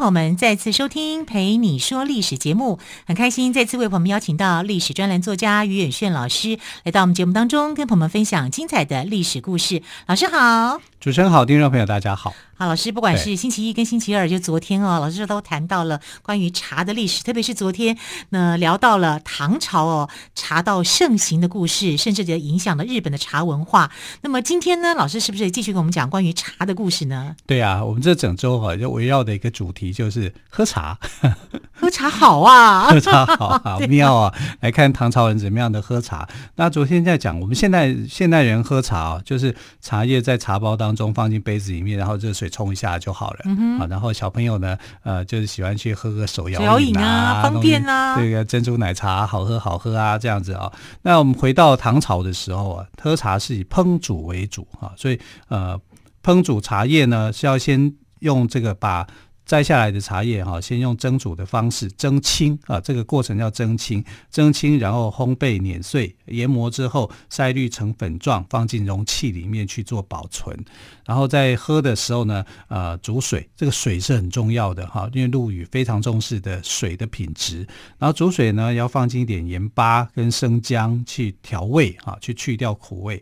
朋友们再次收听《陪你说历史》节目，很开心再次为朋友们邀请到历史专栏作家于远炫老师来到我们节目当中，跟朋友们分享精彩的历史故事。老师好，主持人好，听众朋友大家好。好，老师，不管是星期一跟星期二，就昨天哦，老师都谈到了关于茶的历史，特别是昨天，那聊到了唐朝哦，茶道盛行的故事，甚至就影响了日本的茶文化。那么今天呢，老师是不是继续跟我们讲关于茶的故事呢？对啊，我们这整周哈就围绕的一个主题就是喝茶，喝茶好啊，喝茶好，好 妙啊！来看唐朝人怎么样的喝茶。那昨天在讲，我们现在现代人喝茶啊，就是茶叶在茶包当中放进杯子里面，然后热水。冲一下就好了，好、嗯，然后小朋友呢，呃，就是喜欢去喝个手摇饮啊，啊，方便啊，这个珍珠奶茶好喝好喝啊，这样子啊、哦。那我们回到唐朝的时候啊，喝茶是以烹煮为主啊，所以呃，烹煮茶叶呢是要先用这个把。摘下来的茶叶哈，先用蒸煮的方式蒸青啊，这个过程叫蒸青，蒸青然后烘焙碾碎，研磨之后筛滤成粉状，放进容器里面去做保存。然后在喝的时候呢，呃，煮水，这个水是很重要的哈，因为陆羽非常重视的水的品质。然后煮水呢，要放进一点盐巴跟生姜去调味哈，去去掉苦味。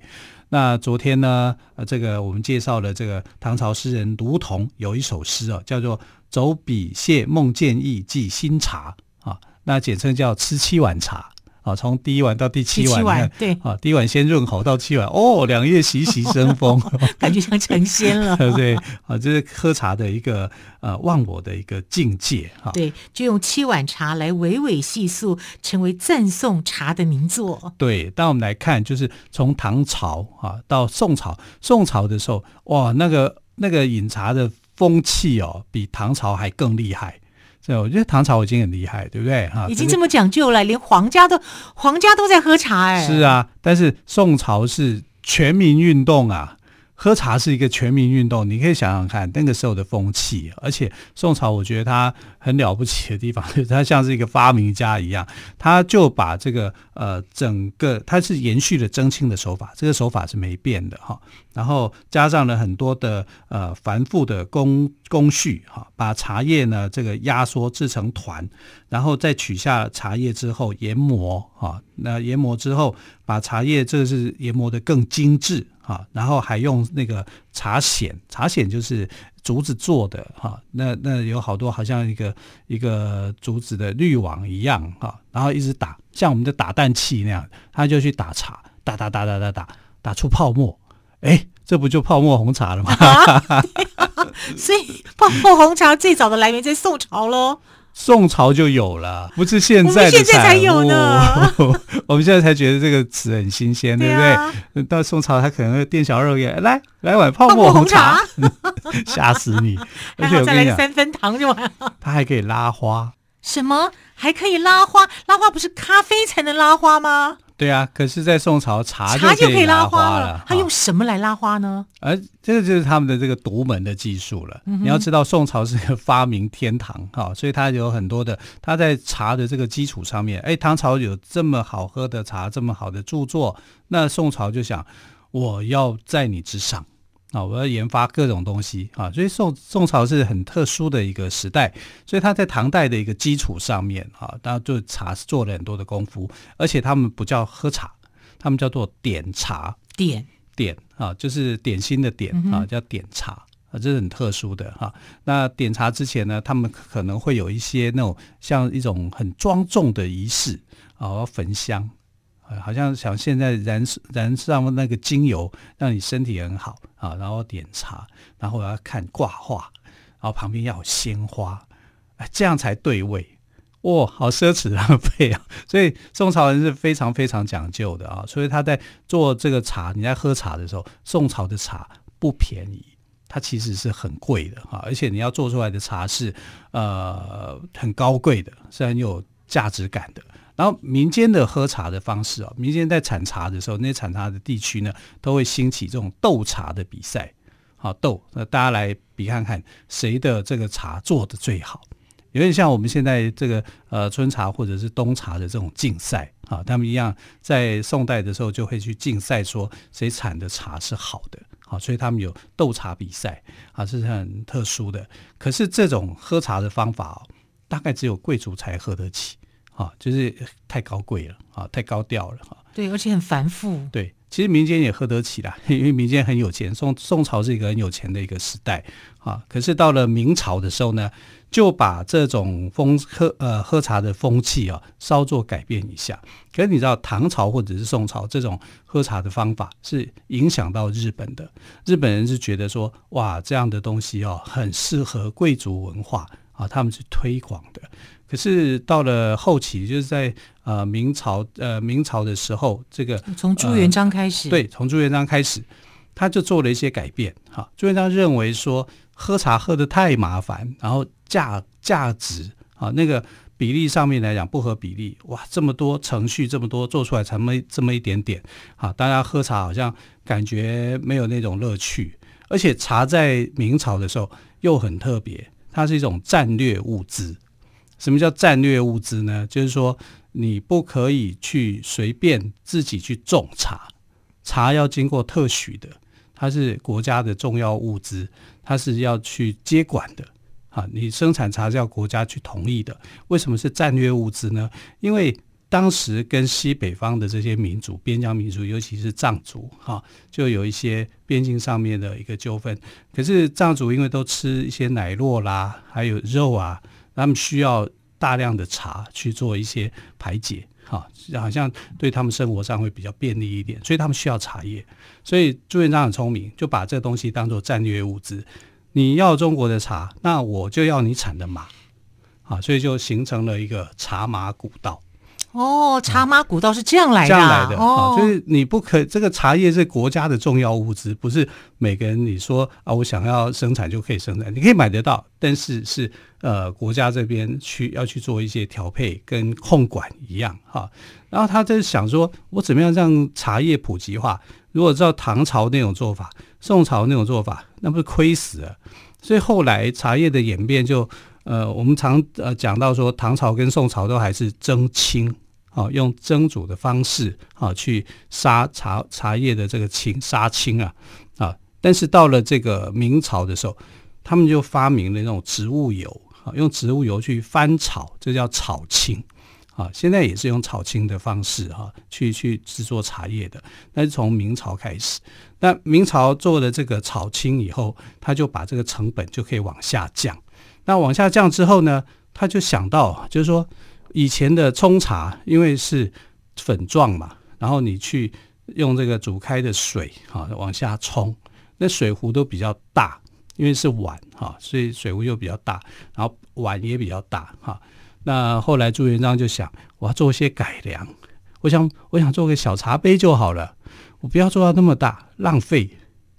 那昨天呢，呃，这个我们介绍了这个唐朝诗人卢仝有一首诗啊，叫做《走笔谢孟建议寄新茶》啊，那简称叫吃七碗茶。啊，从第一碗到第七碗，七碗对啊，第一碗先润喉，到七碗哦，两叶习习生风，感觉像成仙了。对啊，这是喝茶的一个呃忘我的一个境界哈。对，就用七碗茶来娓娓细述，成为赞颂茶的名作。对，当我们来看，就是从唐朝啊到宋朝，宋朝的时候，哇，那个那个饮茶的风气哦，比唐朝还更厉害。对，我觉得唐朝已经很厉害，对不对？哈，已经这么讲究了，连皇家都皇家都在喝茶哎。是啊，但是宋朝是全民运动啊。喝茶是一个全民运动，你可以想想看那个时候的风气，而且宋朝我觉得他很了不起的地方，就是他像是一个发明家一样，他就把这个呃整个他是延续了蒸青的手法，这个手法是没变的哈，然后加上了很多的呃繁复的工工序哈，把茶叶呢这个压缩制成团，然后再取下茶叶之后研磨哈，那研磨之后把茶叶这个是研磨得更精致。啊，然后还用那个茶筅，茶筅就是竹子做的哈。那那有好多好像一个一个竹子的滤网一样哈。然后一直打，像我们的打蛋器那样，他就去打茶，打打打打打打，打出泡沫。哎，这不就泡沫红茶了吗？啊、所以泡沫红茶最早的来源在宋朝喽。宋朝就有了，不是现在的现在才有呢。我们现在才觉得这个词很新鲜，对不对？啊、到宋朝，他可能会店小二也来来碗泡沫红茶，吓死你！而且我跟你讲，三分糖就完了。他还可以拉花。什么？还可以拉花？拉花不是咖啡才能拉花吗？对啊，可是，在宋朝茶就可以拉花了。他用什么来拉花呢？而这个就是他们的这个独门的技术了。嗯、你要知道，宋朝是个发明天堂哈，所以它有很多的。它在茶的这个基础上面，哎，唐朝有这么好喝的茶，这么好的著作，那宋朝就想，我要在你之上。啊，我要研发各种东西啊，所以宋宋朝是很特殊的一个时代，所以他在唐代的一个基础上面啊，当然就茶是做了很多的功夫，而且他们不叫喝茶，他们叫做点茶，点点啊，就是点心的点啊，叫点茶啊，这是很特殊的哈。那点茶之前呢，他们可能会有一些那种像一种很庄重的仪式啊，要焚香。好像想现在燃燃上那个精油，让你身体很好啊，然后点茶，然后要看挂画，然后旁边要有鲜花，哎，这样才对味。哇，好奢侈啊，配啊！所以宋朝人是非常非常讲究的啊。所以他在做这个茶，你在喝茶的时候，宋朝的茶不便宜，它其实是很贵的哈。而且你要做出来的茶是呃很高贵的，是很有价值感的。然后民间的喝茶的方式啊，民间在产茶的时候，那些产茶的地区呢，都会兴起这种斗茶的比赛。好斗，那大家来比看看谁的这个茶做的最好。有点像我们现在这个呃春茶或者是冬茶的这种竞赛啊，他们一样在宋代的时候就会去竞赛，说谁产的茶是好的啊，所以他们有斗茶比赛啊，是很特殊的。可是这种喝茶的方法哦，大概只有贵族才喝得起啊，就是太高贵了啊，太高调了哈。对，而且很繁复。对。其实民间也喝得起啦，因为民间很有钱。宋宋朝是一个很有钱的一个时代啊。可是到了明朝的时候呢，就把这种风喝呃喝茶的风气啊稍作改变一下。可是你知道，唐朝或者是宋朝这种喝茶的方法是影响到日本的。日本人是觉得说，哇，这样的东西哦，很适合贵族文化啊，他们是推广的。可是到了后期，就是在呃明朝呃明朝的时候，这个从朱元璋开始，呃、对，从朱元璋开始，他就做了一些改变哈。朱元璋认为说喝茶喝得太麻烦，然后价价值啊那个比例上面来讲不合比例，哇，这么多程序这么多做出来才没这么一点点啊，大家喝茶好像感觉没有那种乐趣，而且茶在明朝的时候又很特别，它是一种战略物资。什么叫战略物资呢？就是说，你不可以去随便自己去种茶，茶要经过特许的，它是国家的重要物资，它是要去接管的。啊，你生产茶是要国家去同意的。为什么是战略物资呢？因为当时跟西北方的这些民族，边疆民族，尤其是藏族，哈，就有一些边境上面的一个纠纷。可是藏族因为都吃一些奶酪啦，还有肉啊。他们需要大量的茶去做一些排解，哈，好像对他们生活上会比较便利一点，所以他们需要茶叶。所以朱元璋很聪明，就把这东西当做战略物资。你要中国的茶，那我就要你产的马，啊，所以就形成了一个茶马古道。哦，茶马古道是这样来的，这样来的哦，就是你不可这个茶叶是国家的重要物资，不是每个人你说啊，我想要生产就可以生产，你可以买得到，但是是呃国家这边去要去做一些调配跟控管一样哈。然后他在想说，我怎么样让茶叶普及化？如果照唐朝那种做法，宋朝那种做法，那不是亏死了？所以后来茶叶的演变就。呃，我们常呃讲到说，唐朝跟宋朝都还是蒸青，啊，用蒸煮的方式啊去杀茶茶叶的这个青杀青啊啊，但是到了这个明朝的时候，他们就发明了那种植物油啊，用植物油去翻炒，这叫炒青啊。现在也是用炒青的方式哈、啊，去去制作茶叶的，那是从明朝开始。那明朝做了这个炒青以后，他就把这个成本就可以往下降。那往下降之后呢，他就想到，就是说以前的冲茶，因为是粉状嘛，然后你去用这个煮开的水哈往下冲，那水壶都比较大，因为是碗哈，所以水壶又比较大，然后碗也比较大哈。那后来朱元璋就想，我要做一些改良，我想我想做个小茶杯就好了，我不要做到那么大，浪费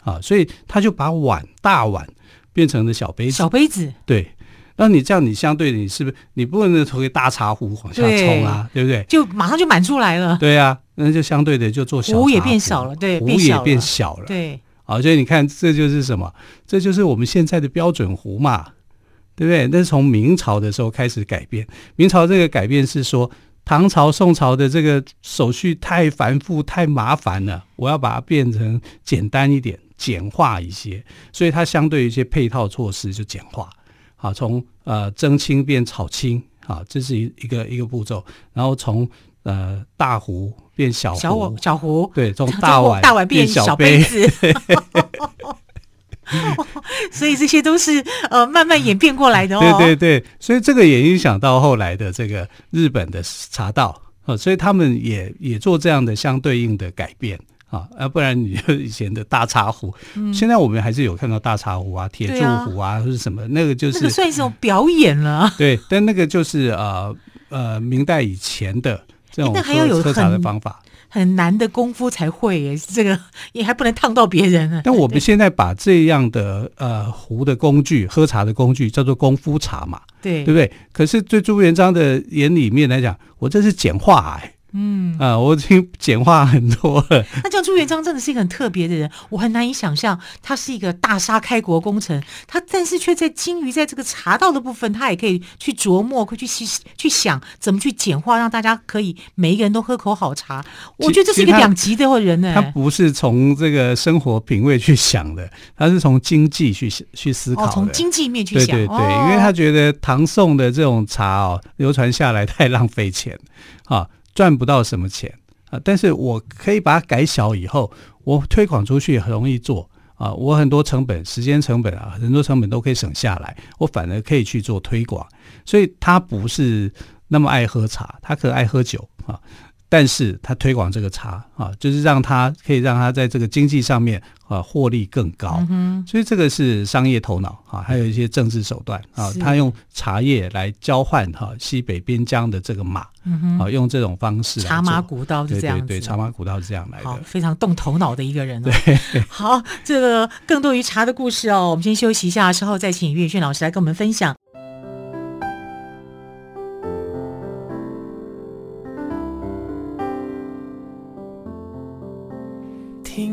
啊，所以他就把碗大碗变成了小杯子，小杯子对。那你这样，你相对的，你是不是你不能投给大茶壶往下冲啊？对，对不对？就马上就满出来了。对啊，那就相对的就做小壶，也变小了，对，壶也变小了。对，好，所以你看，这就是什么？这就是我们现在的标准壶嘛，对不对？那是从明朝的时候开始改变。明朝这个改变是说，唐朝、宋朝的这个手续太繁复、太麻烦了，我要把它变成简单一点、简化一些，所以它相对于一些配套措施就简化。好，从呃蒸青变炒青，好，这是一一个一个步骤。然后从呃大壶变小壶，小小壶，对，从大碗大碗变小杯子。杯 所以这些都是呃慢慢演变过来的哦。对对对，所以这个也影响到后来的这个日本的茶道，所以他们也也做这样的相对应的改变。啊，要不然你就以前的大茶壶，嗯，现在我们还是有看到大茶壶啊、铁柱壶啊，或者什么，那个就是那个算是一种表演了。对，但那个就是呃呃明代以前的这种喝喝茶的方法。很难的功夫才会耶，这个也还不能烫到别人啊。但我们现在把这样的呃壶的工具、喝茶的工具叫做功夫茶嘛，对对不对？可是对朱元璋的眼里面来讲，我这是简化哎。嗯啊，我已经简化很多了。那这样朱元璋真的是一个很特别的人，我很难以想象他是一个大杀开国功臣，他但是却在精于在这个茶道的部分，他也可以去琢磨，会去去去想怎么去简化，让大家可以每一个人都喝口好茶。我觉得这是一个两极的人呢。他不是从这个生活品味去想的，他是从经济去去思考的，从经济面去想。对对对，因为他觉得唐宋的这种茶哦，流传下来太浪费钱啊。赚不到什么钱啊，但是我可以把它改小以后，我推广出去很容易做啊，我很多成本、时间成本啊，很多成本都可以省下来，我反而可以去做推广。所以他不是那么爱喝茶，他可爱喝酒啊。但是他推广这个茶啊，就是让他可以让他在这个经济上面啊获利更高，嗯、所以这个是商业头脑啊，还有一些政治手段啊，他用茶叶来交换哈、啊、西北边疆的这个马，嗯、哼。啊，用这种方式茶马古道是这样，对对对，茶马古道是这样来的，非常动头脑的一个人、哦。对，好，这个更多于茶的故事哦，我们先休息一下，稍后再请于远炫老师来跟我们分享。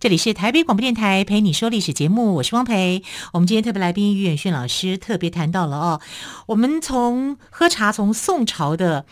这里是台北广播电台陪你说历史节目，我是汪培。我们今天特别来宾于远炫老师特别谈到了哦，我们从喝茶从宋朝的。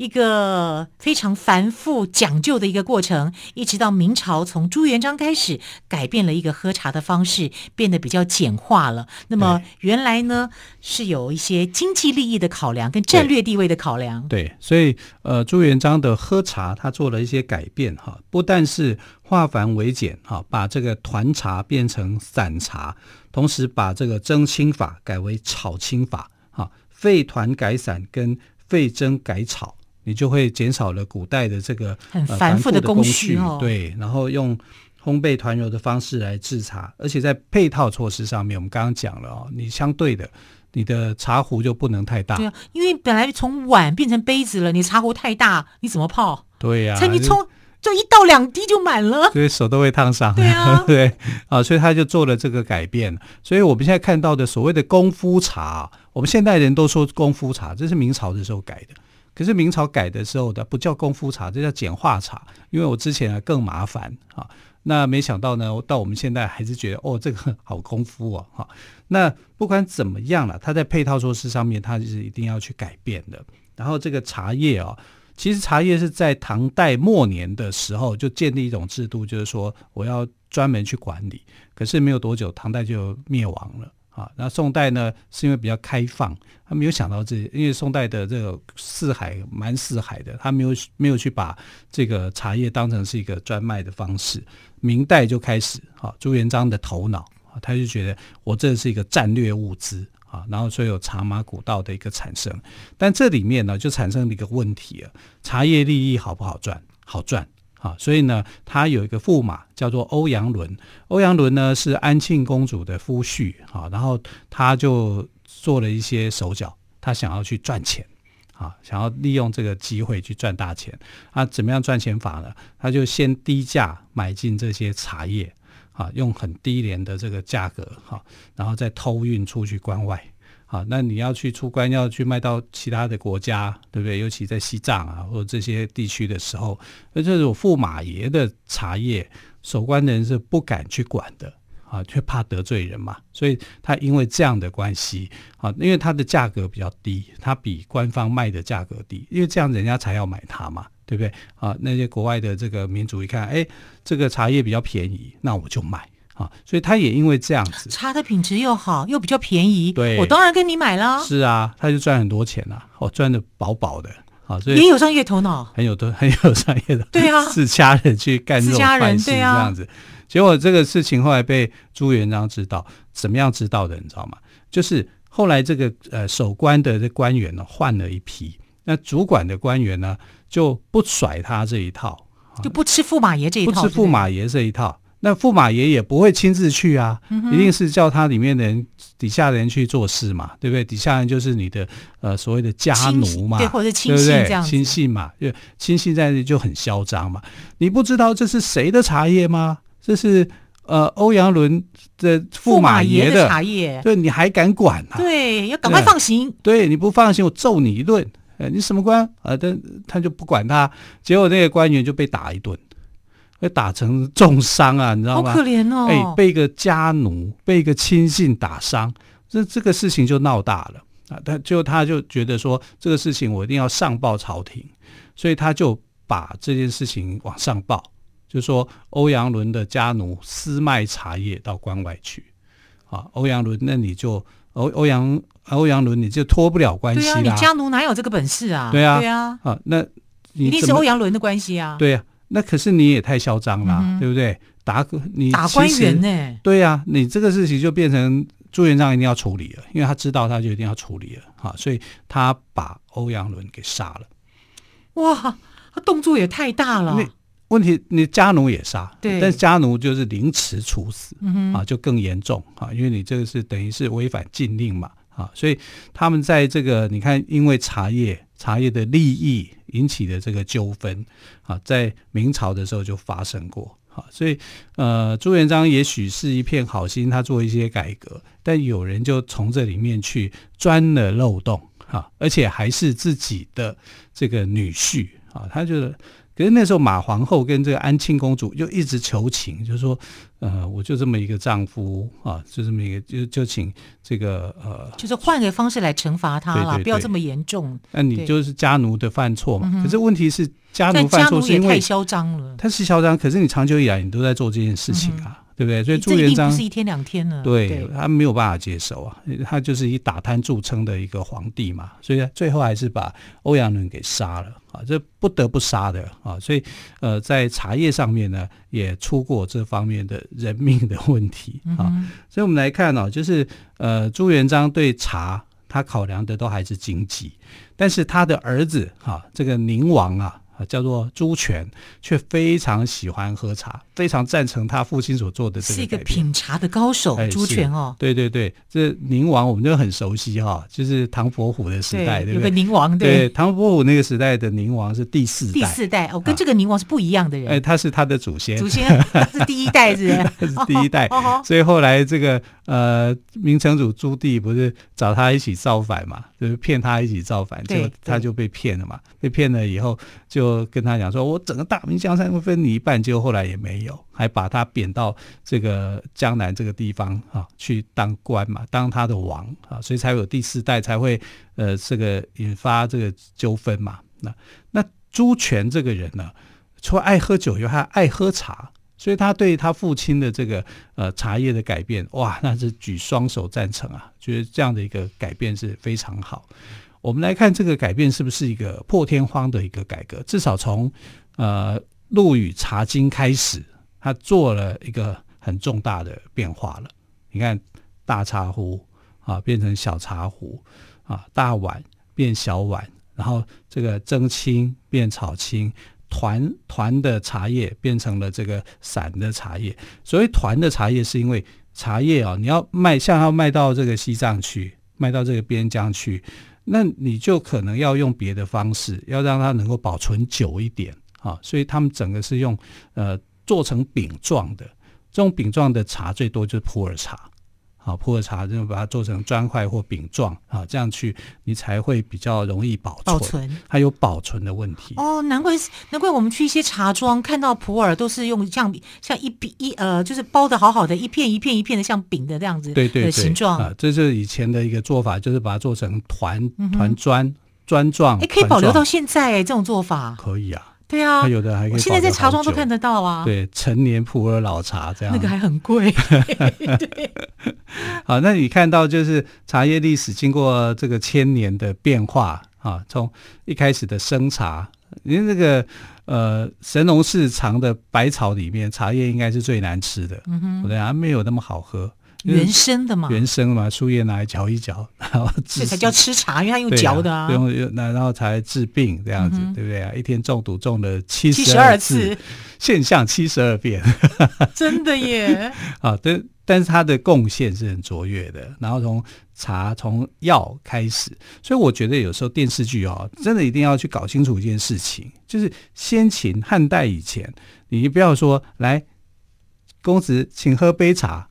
一个非常繁复讲究的一个过程，一直到明朝，从朱元璋开始改变了一个喝茶的方式，变得比较简化了。那么原来呢，是有一些经济利益的考量跟战略地位的考量。对，对，所以呃，朱元璋的喝茶他做了一些改变哈，不但是化繁为简哈，把这个团茶变成散茶，同时把这个蒸青法改为炒青法哈，废团改散跟废蒸改炒。你就会减少了古代的这个很繁复的工序，呃、对，然后用烘焙团揉的方式来制茶，而且在配套措施上面，我们刚刚讲了哦，你相对的，你的茶壶就不能太大，对啊，因为本来从碗变成杯子了，你茶壶太大，你怎么泡？对呀、啊，才你冲就，就一到两滴就满了，所以手都会烫伤，对啊，对啊，所以他就做了这个改变，所以我们现在看到的所谓的功夫茶，我们现代人都说功夫茶，这是明朝的时候改的。可是明朝改的时候的不叫功夫茶，这叫简化茶，因为我之前啊更麻烦啊。那没想到呢，到我们现在还是觉得哦，这个好功夫哦。哈。那不管怎么样了，它在配套措施上面，它是一定要去改变的。然后这个茶叶哦，其实茶叶是在唐代末年的时候就建立一种制度，就是说我要专门去管理。可是没有多久，唐代就灭亡了。啊，那宋代呢，是因为比较开放，他没有想到这，因为宋代的这个四海蛮四海的，他没有没有去把这个茶叶当成是一个专卖的方式。明代就开始，啊，朱元璋的头脑，他就觉得我这是一个战略物资啊，然后所以有茶马古道的一个产生。但这里面呢，就产生了一个问题啊，茶叶利益好不好赚？好赚。啊，所以呢，他有一个驸马叫做欧阳伦。欧阳伦呢是安庆公主的夫婿啊，然后他就做了一些手脚，他想要去赚钱啊，想要利用这个机会去赚大钱。啊，怎么样赚钱法呢？他就先低价买进这些茶叶啊，用很低廉的这个价格哈，然后再偷运出去关外。啊，那你要去出关，要去卖到其他的国家，对不对？尤其在西藏啊，或者这些地区的时候，那这种驸马爷的茶叶，守关的人是不敢去管的啊，却怕得罪人嘛。所以他因为这样的关系啊，因为它的价格比较低，他比官方卖的价格低，因为这样人家才要买它嘛。对不对啊？那些国外的这个民族一看，哎，这个茶叶比较便宜，那我就买啊。所以他也因为这样子，茶的品质又好，又比较便宜，对，我当然跟你买了。是啊，他就赚很多钱了，哦，赚的饱饱的啊，所以也有商业头脑，很有的很有商业的，对啊，自家人去干这种坏事这样子。结果这个事情后来被朱元璋知道，怎么样知道的？你知道吗？就是后来这个呃守关的这官员呢换了一批，那主管的官员呢就不甩他这一套，就不吃驸马爷这一套，不吃驸马爷这一套。那驸马爷也不会亲自去啊，嗯、一定是叫他里面的人底下的人去做事嘛，对不对？底下人就是你的呃所谓的家奴嘛，对，或者亲信这样，亲信嘛，就亲信在那就很嚣张嘛。你不知道这是谁的茶叶吗？这是呃欧阳伦的驸马爷的茶叶，对，你还敢管啊？对，要赶快放行。对，你不放行，我揍你一顿。呃，你什么官啊？他他就不管他，结果那个官员就被打一顿，被打成重伤啊，你知道吗？好可怜哦！哎，被一个家奴，被一个亲信打伤，这这个事情就闹大了啊！他就他就觉得说这个事情我一定要上报朝廷，所以他就把这件事情往上报。就说欧阳伦的家奴私卖茶叶到关外去，啊，欧阳伦，那你就欧欧阳欧阳伦，你就脱不了关系啦。对啊，你家奴哪有这个本事啊？对啊，对啊，啊，那你一定是欧阳伦的关系啊。对啊，那可是你也太嚣张了，嗯、对不对？打你打官员呢、欸？对啊，你这个事情就变成朱元璋一定要处理了，因为他知道他就一定要处理了，哈，所以他把欧阳伦给杀了。哇，他动作也太大了。问题，你家奴也杀，对，但是家奴就是凌迟处死，嗯、啊，就更严重啊，因为你这个是等于是违反禁令嘛，啊，所以他们在这个你看，因为茶叶茶叶的利益引起的这个纠纷啊，在明朝的时候就发生过，啊，所以呃，朱元璋也许是一片好心，他做一些改革，但有人就从这里面去钻了漏洞，啊，而且还是自己的这个女婿啊，他觉得。可是那时候马皇后跟这个安庆公主就一直求情，就是说，呃，我就这么一个丈夫啊，就这么一个，就就请这个呃，就是换个方式来惩罚他了，不要这么严重。那你就是家奴的犯错嘛？可是问题是家奴犯错是因为太嚣张了，他是嚣张，可是你长久以来你都在做这件事情啊。嗯对不对？所以朱元璋不是一天两天了，对，对他没有办法接受啊，他就是以打贪著称的一个皇帝嘛，所以最后还是把欧阳伦给杀了啊，这不得不杀的啊，所以呃，在茶叶上面呢，也出过这方面的人命的问题啊，嗯、所以我们来看哦，就是呃，朱元璋对茶他考量的都还是经济，但是他的儿子哈，这个宁王啊。叫做朱权，却非常喜欢喝茶，非常赞成他父亲所做的这个。是一个品茶的高手，哎、朱权哦。对对对，这宁王我们就很熟悉哈，就是唐伯虎的时代，对，对不对？有个宁王，对，对，唐伯虎那个时代的宁王是第四代。第四代哦，跟这个宁王是不一样的人。哎，他是他的祖先，祖先他是第一代是，是，是第一代。所以后来这个呃，明成祖朱棣不是找他一起造反嘛，就是骗他一起造反，结果他就被骗了嘛，被骗了以后就。跟他讲说，我整个大明江山会分你一半，结果后来也没有，还把他贬到这个江南这个地方啊去当官嘛，当他的王啊，所以才有第四代才会呃这个引发这个纠纷嘛。那那朱权这个人呢，除了爱喝酒以外，还爱喝茶，所以他对他父亲的这个呃茶叶的改变，哇，那是举双手赞成啊，觉得这样的一个改变是非常好。我们来看这个改变是不是一个破天荒的一个改革？至少从呃《陆羽茶经》开始，他做了一个很重大的变化了。你看，大茶壶啊变成小茶壶啊，大碗变小碗，然后这个蒸青变炒青，团团的茶叶变成了这个散的茶叶。所谓团的茶叶，是因为茶叶啊，你要卖，像要卖到这个西藏去，卖到这个边疆去。那你就可能要用别的方式，要让它能够保存久一点啊，所以他们整个是用呃做成饼状的，这种饼状的茶最多就是普洱茶。好，普洱茶就把它做成砖块或饼状啊，这样去你才会比较容易保存。保存还有保存的问题哦，难怪难怪我们去一些茶庄看到普洱都是用像像一饼一呃，就是包的好好的，一片一片一片的像饼的这样子对对，对形状啊，这是以前的一个做法，就是把它做成团团砖砖状。哎，可以保留到现在哎，这种做法可以啊。对啊，它有的还可以。现在在茶庄都看得到啊。对，陈年普洱老茶这样，那个还很贵。对，好，那你看到就是茶叶历史经过这个千年的变化啊，从一开始的生茶，因为这个呃神农氏尝的百草里面，茶叶应该是最难吃的，嗯哼，对啊，没有那么好喝。原生的嘛，原生嘛，树叶拿来嚼一嚼，然后这才叫吃茶，因为它用嚼的啊，用用那然后才治病这样子，嗯、对不对啊？一天中毒中了七十二次，现象七十二变，真的耶！啊，但但是它的贡献是很卓越的。然后从茶从药开始，所以我觉得有时候电视剧哦，真的一定要去搞清楚一件事情，就是先秦汉代以前，你不要说来，公子请喝杯茶。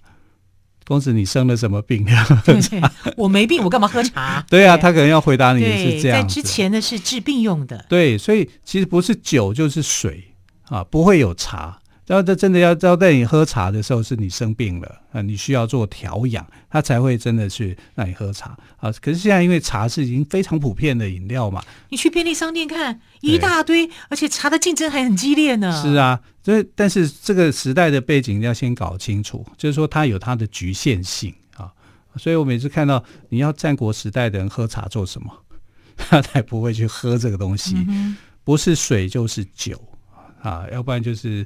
公子，你生了什么病？对对，我没病，我干嘛喝茶？对啊，他可能要回答你是这样。在之前呢是治病用的。对，所以其实不是酒就是水啊，不会有茶。然后这真的要招待你喝茶的时候，是你生病了啊，你需要做调养，他才会真的去让你喝茶啊。可是现在因为茶是已经非常普遍的饮料嘛，你去便利商店看一大堆，而且茶的竞争还很激烈呢。是啊，所以但是这个时代的背景要先搞清楚，就是说它有它的局限性啊。所以我每次看到你要战国时代的人喝茶做什么，他才不会去喝这个东西，嗯、不是水就是酒啊，要不然就是。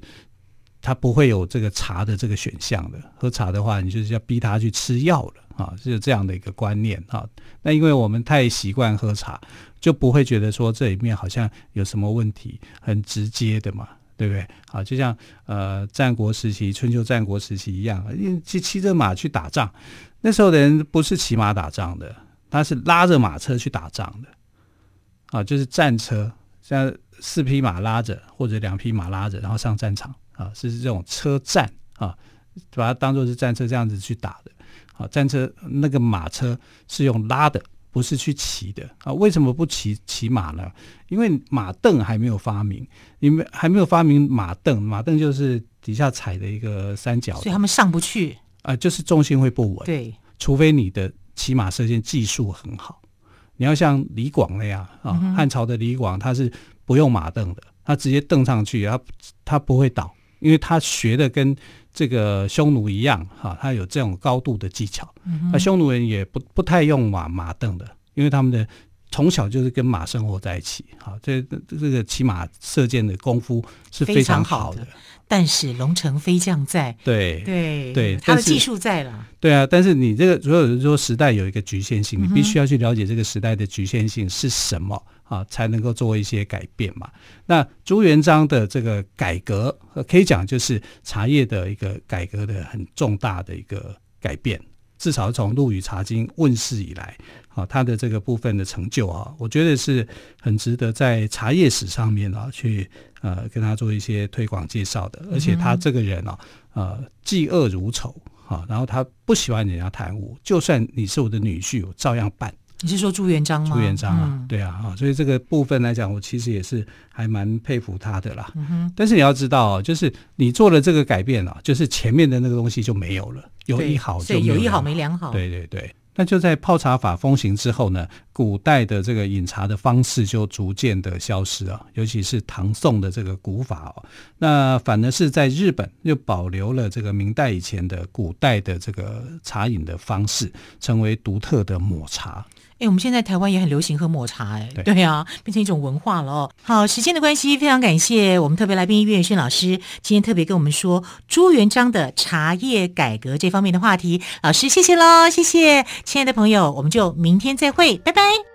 他不会有这个茶的这个选项的。喝茶的话，你就是要逼他去吃药了啊，是这样的一个观念啊。那因为我们太习惯喝茶，就不会觉得说这里面好像有什么问题，很直接的嘛，对不对？啊，就像呃战国时期、春秋战国时期一样，因为骑骑着马去打仗，那时候的人不是骑马打仗的，他是拉着马车去打仗的啊，就是战车，像四匹马拉着或者两匹马拉着，然后上战场。啊，是这种车站啊，把它当做是战车这样子去打的。啊，战车那个马车是用拉的，不是去骑的啊。为什么不骑骑马呢？因为马鐙还没有发明，因为还没有发明马鐙，马鐙就是底下踩的一个三角，所以他们上不去啊，就是重心会不稳。对，除非你的骑马射箭技术很好，你要像李广那样啊，汉朝的李广他是不用马鐙的，他直接蹬上去，他他不会倒。因为他学的跟这个匈奴一样，哈，他有这种高度的技巧。那、匈奴人也不不太用马马镫的，因为他们的从小就是跟马生活在一起，哈，这这个骑马射箭的功夫是非常好的。好的，但是龙城飞将在，对对对，他的技术在了。对啊，但是你这个所有人说时代有一个局限性，你必须要去了解这个时代的局限性是什么。啊，才能够做一些改变嘛。那朱元璋的这个改革，可以讲就是茶叶的一个改革的很重大的一个改变。至少从《陆羽茶经》问世以来，啊，他的这个部分的成就啊，我觉得是很值得在茶叶史上面啊去呃跟他做一些推广介绍的。而且他这个人啊，呃，嫉恶如仇啊，然后他不喜欢人家贪污，就算你是我的女婿，我照样办。你是说朱元璋吗？朱元璋啊，嗯、对啊，啊，所以这个部分来讲，我其实也是还蛮佩服他的啦。嗯、哼但是你要知道，就是你做了这个改变啊，就是前面的那个东西就没有了，有一好就有，有一好没两好。对对对。那就在泡茶法风行之后呢，古代的这个饮茶的方式就逐渐的消失啊，尤其是唐宋的这个古法哦。那反而是在日本又保留了这个明代以前的古代的这个茶饮的方式，成为独特的抹茶。哎，我们现在台湾也很流行喝抹茶，哎，对，对啊，变成一种文化了哦。好，时间的关系，非常感谢我们特别来宾岳轩老师今天特别跟我们说朱元璋的茶叶改革这方面的话题。老师，谢谢喽，谢谢，亲爱的朋友，我们就明天再会，拜拜。